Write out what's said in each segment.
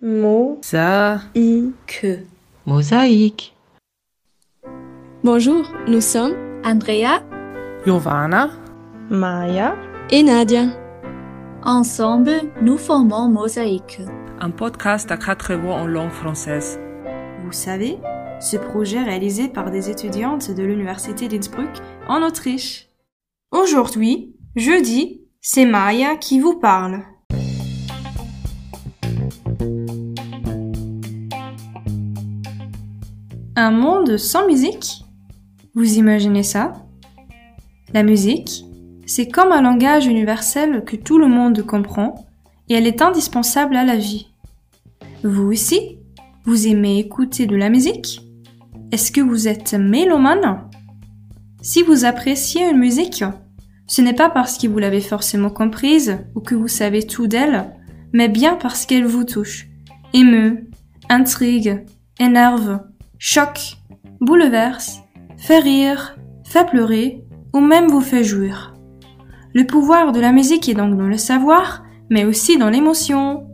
Mosaïque. Mosaïque. Bonjour, nous sommes Andrea, Giovanna, Maya, et Nadia. Ensemble, nous formons Mosaïque. un podcast à quatre voix en langue française. Vous savez, ce projet réalisé par des étudiantes de l'université d'Innsbruck en Autriche. Aujourd'hui, jeudi, c'est Maya qui vous parle. Un monde sans musique? Vous imaginez ça? La musique, c'est comme un langage universel que tout le monde comprend et elle est indispensable à la vie. Vous aussi Vous aimez écouter de la musique? Est-ce que vous êtes mélomane? Si vous appréciez une musique, ce n'est pas parce que vous l'avez forcément comprise ou que vous savez tout d'elle, mais bien parce qu'elle vous touche, émeut, intrigue, énerve, choque, bouleverse, fait rire, fait pleurer ou même vous fait jouir. Le pouvoir de la musique est donc dans le savoir, mais aussi dans l'émotion.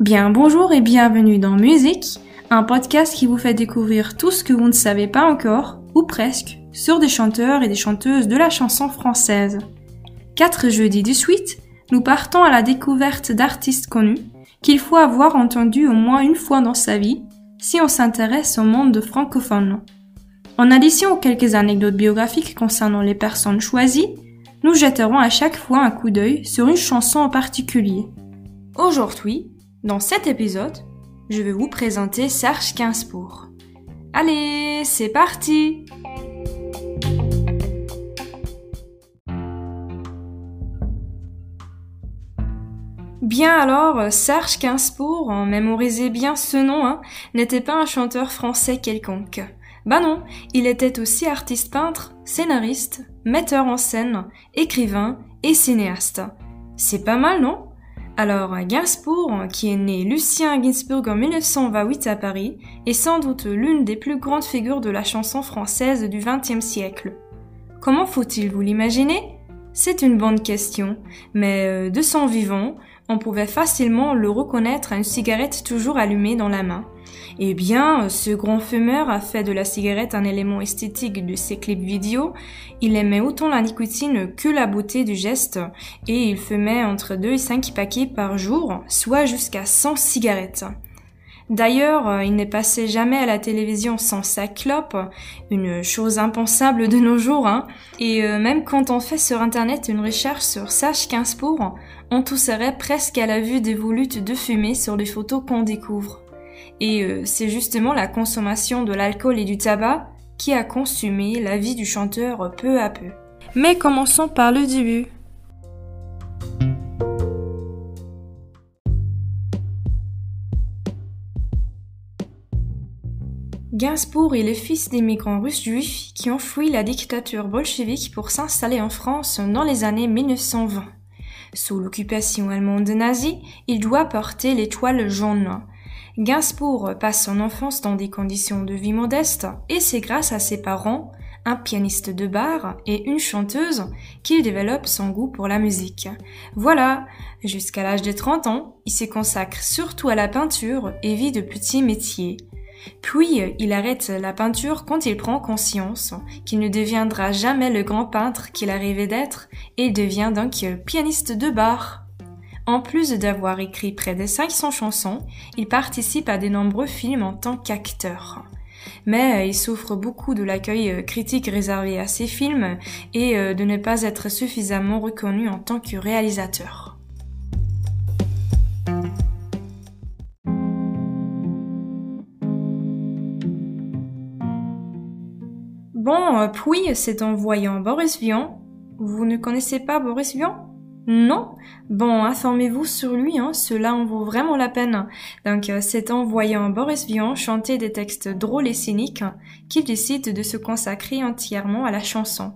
Bien bonjour et bienvenue dans Musique, un podcast qui vous fait découvrir tout ce que vous ne savez pas encore, ou presque, sur des chanteurs et des chanteuses de la chanson française. Quatre jeudis de suite, nous partons à la découverte d'artistes connus qu'il faut avoir entendu au moins une fois dans sa vie si on s'intéresse au monde francophone. En addition aux quelques anecdotes biographiques concernant les personnes choisies, nous jetterons à chaque fois un coup d'œil sur une chanson en particulier. Aujourd'hui, dans cet épisode, je vais vous présenter Serge Gainsbourg. Allez, c'est parti Bien alors, Serge Gainsbourg, mémorisez bien ce nom, hein, n'était pas un chanteur français quelconque. Bah non, il était aussi artiste peintre, scénariste, metteur en scène, écrivain et cinéaste. C'est pas mal, non? Alors, Gainsbourg, qui est né Lucien Gainsbourg en 1928 à Paris, est sans doute l'une des plus grandes figures de la chanson française du XXe siècle. Comment faut-il vous l'imaginer? C'est une bonne question, mais euh, de son vivant, on pouvait facilement le reconnaître à une cigarette toujours allumée dans la main. Eh bien, ce grand fumeur a fait de la cigarette un élément esthétique de ses clips vidéo. Il aimait autant la nicotine que la beauté du geste et il fumait entre 2 et 5 paquets par jour, soit jusqu'à 100 cigarettes. D'ailleurs, il n'est passé jamais à la télévision sans sa clope, une chose impensable de nos jours, hein. Et euh, même quand on fait sur internet une recherche sur Serge Gainsbourg, on tousserait presque à la vue des volutes de fumée sur les photos qu'on découvre. Et euh, c'est justement la consommation de l'alcool et du tabac qui a consumé la vie du chanteur peu à peu. Mais commençons par le début. Gainsbourg est le fils d'immigrants russes juifs qui ont fui la dictature bolchevique pour s'installer en France dans les années 1920. Sous l'occupation allemande nazie, il doit porter l'étoile jaune. Gainsbourg passe son enfance dans des conditions de vie modestes et c'est grâce à ses parents, un pianiste de bar et une chanteuse, qu'il développe son goût pour la musique. Voilà, jusqu'à l'âge de 30 ans, il se consacre surtout à la peinture et vit de petits métiers. Puis il arrête la peinture quand il prend conscience qu'il ne deviendra jamais le grand peintre qu'il a d'être et devient donc pianiste de bar. En plus d'avoir écrit près de 500 chansons, il participe à de nombreux films en tant qu'acteur. Mais il souffre beaucoup de l'accueil critique réservé à ses films et de ne pas être suffisamment reconnu en tant que réalisateur. Bon, puis c'est en voyant Boris Vian. Vous ne connaissez pas Boris Vian? Non Bon, informez-vous sur lui, hein, cela en vaut vraiment la peine. Donc, c'est en voyant Boris Vian chanter des textes drôles et cyniques qu'il décide de se consacrer entièrement à la chanson.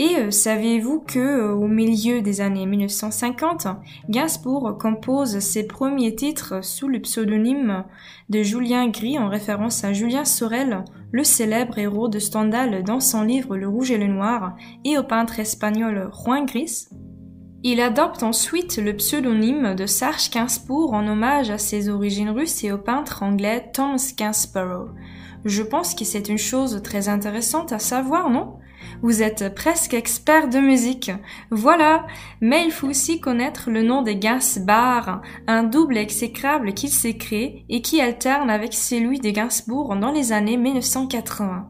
Et euh, saviez-vous que euh, au milieu des années 1950, Gainsbourg compose ses premiers titres sous le pseudonyme de Julien Gris en référence à Julien Sorel, le célèbre héros de Stendhal dans son livre Le Rouge et le Noir, et au peintre espagnol Juan Gris Il adopte ensuite le pseudonyme de Serge Gainsbourg en hommage à ses origines russes et au peintre anglais Thomas Gainsborough. Je pense que c'est une chose très intéressante à savoir, non? Vous êtes presque expert de musique. Voilà. Mais il faut aussi connaître le nom des Gainsbar, un double exécrable qu'il s'est créé et qui alterne avec celui de Gainsbourg dans les années 1980.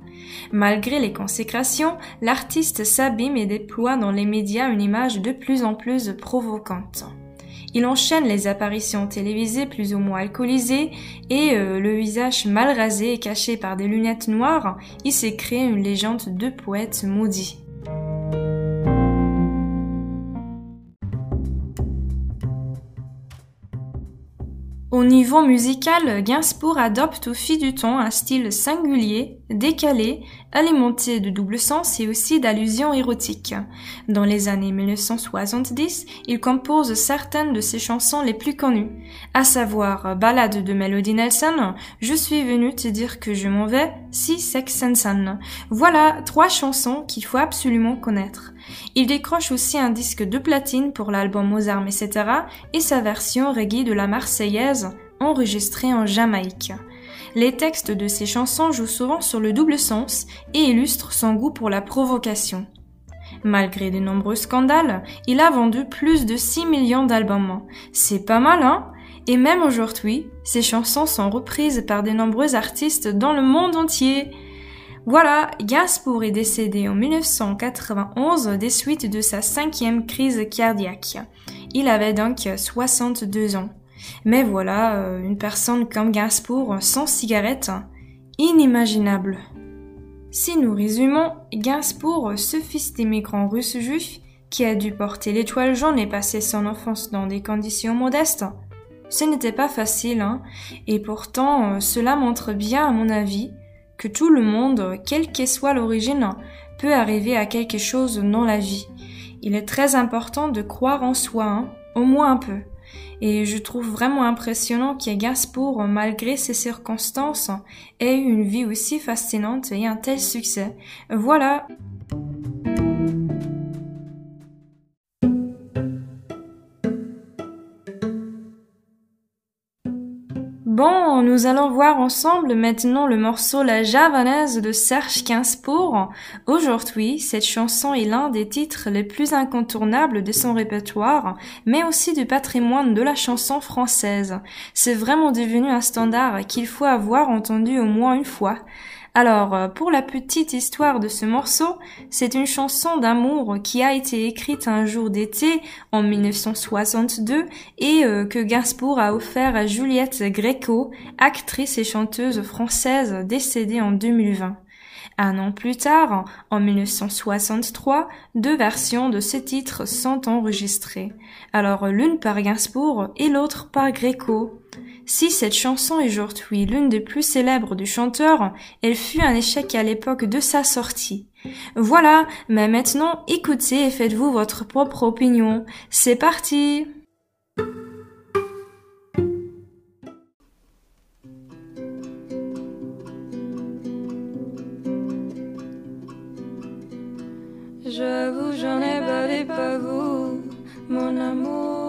Malgré les consécrations, l'artiste s'abîme et déploie dans les médias une image de plus en plus provocante. Il enchaîne les apparitions télévisées plus ou moins alcoolisées et euh, le visage mal rasé et caché par des lunettes noires, il s'est créé une légende de poète maudit. Au niveau musical, Gainsbourg adopte au fil du temps un style singulier, décalé, alimenté de double sens et aussi d'allusions érotiques. Dans les années 1970, il compose certaines de ses chansons les plus connues, à savoir Ballade de Melody Nelson, Je suis venu te dire que je m'en vais, Si Sex and Sun. Voilà trois chansons qu'il faut absolument connaître. Il décroche aussi un disque de platine pour l'album Mozart etc. et sa version reggae de la Marseillaise enregistrée en Jamaïque. Les textes de ses chansons jouent souvent sur le double sens et illustrent son goût pour la provocation. Malgré de nombreux scandales, il a vendu plus de 6 millions d'albums. C'est pas mal, hein? Et même aujourd'hui, ses chansons sont reprises par de nombreux artistes dans le monde entier. Voilà, Gainsbourg est décédé en 1991 des suites de sa cinquième crise cardiaque. Il avait donc 62 ans. Mais voilà, euh, une personne comme Gainsbourg sans cigarette, inimaginable. Si nous résumons, Gainsbourg, ce fils d'immigrants russes juifs, qui a dû porter l'étoile jaune et passer son enfance dans des conditions modestes, ce n'était pas facile, hein, et pourtant euh, cela montre bien, à mon avis, que tout le monde, quelle que soit l'origine, peut arriver à quelque chose dans la vie. Il est très important de croire en soi, hein, au moins un peu. Et je trouve vraiment impressionnant que Gainsbourg, malgré ses circonstances, ait eu une vie aussi fascinante et un tel succès. Voilà. Bon, nous allons voir ensemble maintenant le morceau La Javanaise de Serge Gainsbourg. Aujourd'hui, cette chanson est l'un des titres les plus incontournables de son répertoire, mais aussi du patrimoine de la chanson française. C'est vraiment devenu un standard qu'il faut avoir entendu au moins une fois. Alors, euh, pour la petite histoire de ce morceau, c'est une chanson d'amour qui a été écrite un jour d'été en 1962 et euh, que Gainsbourg a offert à Juliette Gréco, actrice et chanteuse française décédée en 2020. Un an plus tard, en 1963, deux versions de ce titre sont enregistrées. Alors l'une par Gainsbourg et l'autre par Gréco. Si cette chanson est aujourd'hui l'une des plus célèbres du chanteur, elle fut un échec à l'époque de sa sortie. Voilà, mais maintenant écoutez et faites-vous votre propre opinion. C'est parti J'avoue, j'en ai pas vous, mon amour.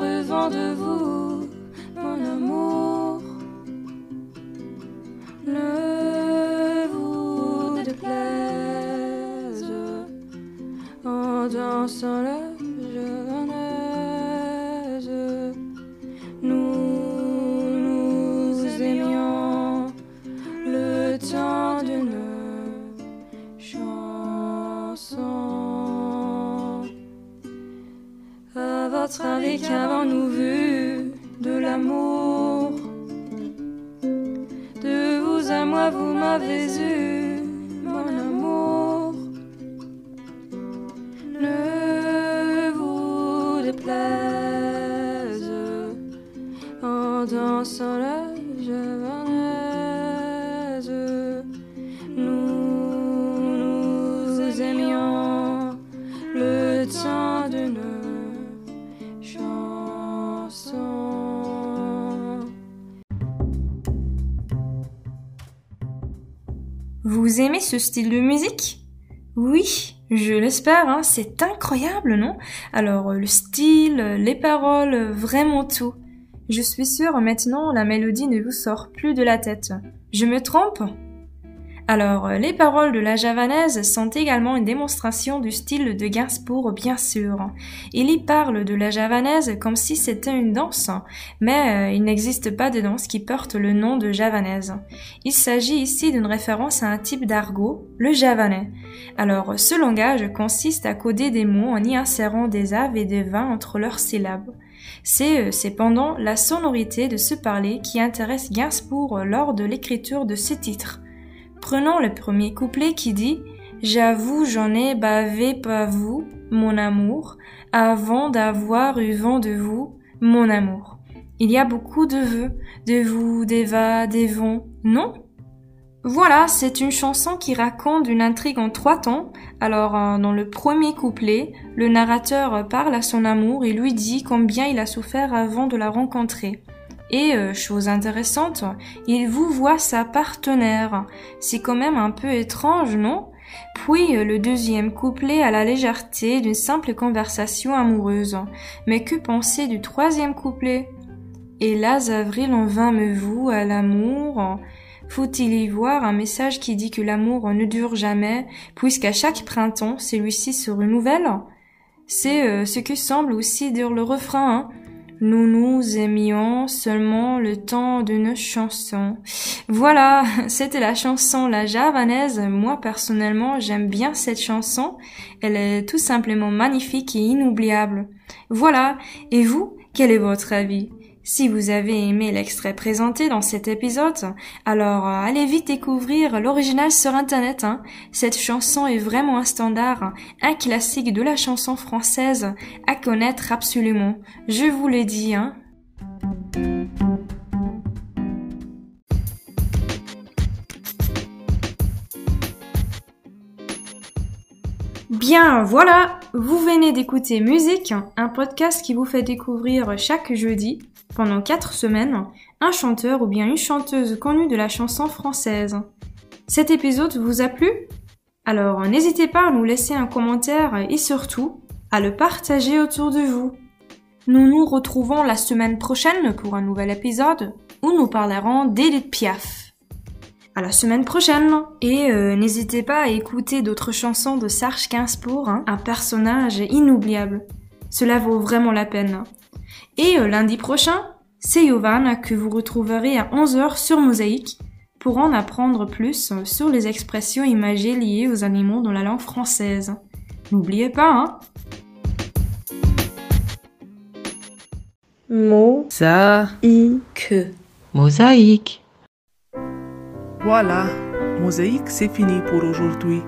Vent de vous, À votre avis, qu'avons-nous vu de l'amour De vous à moi, vous m'avez eu, mon amour. Ne vous déplaise en dansant Vous aimez ce style de musique? Oui, Je l'espère, hein, c'est incroyable, non? Alors, euh, le style, euh, les paroles, euh, vraiment tout. Je suis sûre maintenant la mélodie ne vous sort plus de la tête. Je me trompe? Alors, euh, les paroles de la javanaise sont également une démonstration du style de Gainsbourg, bien sûr. Il y parle de la javanaise comme si c'était une danse, mais euh, il n'existe pas de danse qui porte le nom de javanaise. Il s'agit ici d'une référence à un type d'argot, le javanais. Alors, ce langage consiste à coder des mots en y insérant des aves et des vins entre leurs syllabes. C'est euh, cependant la sonorité de ce parler qui intéresse Gainsbourg lors de l'écriture de ce titre. Prenons le premier couplet qui dit J'avoue, j'en ai bavé pas vous, mon amour, avant d'avoir eu vent de vous, mon amour. Il y a beaucoup de vœux, de vous, des va, des vont, non? Voilà, c'est une chanson qui raconte une intrigue en trois temps. Alors, euh, dans le premier couplet, le narrateur parle à son amour et lui dit combien il a souffert avant de la rencontrer. Et, euh, chose intéressante, il vous voit sa partenaire. C'est quand même un peu étrange, non? Puis euh, le deuxième couplet a la légèreté d'une simple conversation amoureuse. Mais que penser du troisième couplet? Hélas, avril en vain me voue à l'amour. Faut-il y voir un message qui dit que l'amour ne dure jamais, puisqu'à chaque printemps celui-ci se renouvelle? C'est euh, ce que semble aussi dire le refrain. Hein nous nous aimions seulement le temps d'une chanson. Voilà, c'était la chanson La Javanaise. Moi personnellement, j'aime bien cette chanson. Elle est tout simplement magnifique et inoubliable. Voilà, et vous, quel est votre avis? Si vous avez aimé l'extrait présenté dans cet épisode, alors euh, allez vite découvrir l'original sur internet. Hein. Cette chanson est vraiment un standard, un classique de la chanson française à connaître absolument. Je vous le dis. Hein. Bien, voilà, vous venez d'écouter Musique, un podcast qui vous fait découvrir chaque jeudi, pendant 4 semaines, un chanteur ou bien une chanteuse connue de la chanson française. Cet épisode vous a plu? Alors n'hésitez pas à nous laisser un commentaire et surtout à le partager autour de vous. Nous nous retrouvons la semaine prochaine pour un nouvel épisode où nous parlerons d'Edith Piaf. À la semaine prochaine Et euh, n'hésitez pas à écouter d'autres chansons de Serge Gainsbourg, hein, un personnage inoubliable. Cela vaut vraiment la peine. Et euh, lundi prochain, c'est Yovan que vous retrouverez à 11h sur Mosaïque pour en apprendre plus sur les expressions imagées liées aux animaux dans la langue française. N'oubliez pas, hein Mo, Ça, i, que. mosaïque. Voilà, Mosaïque, c'est fini pour aujourd'hui.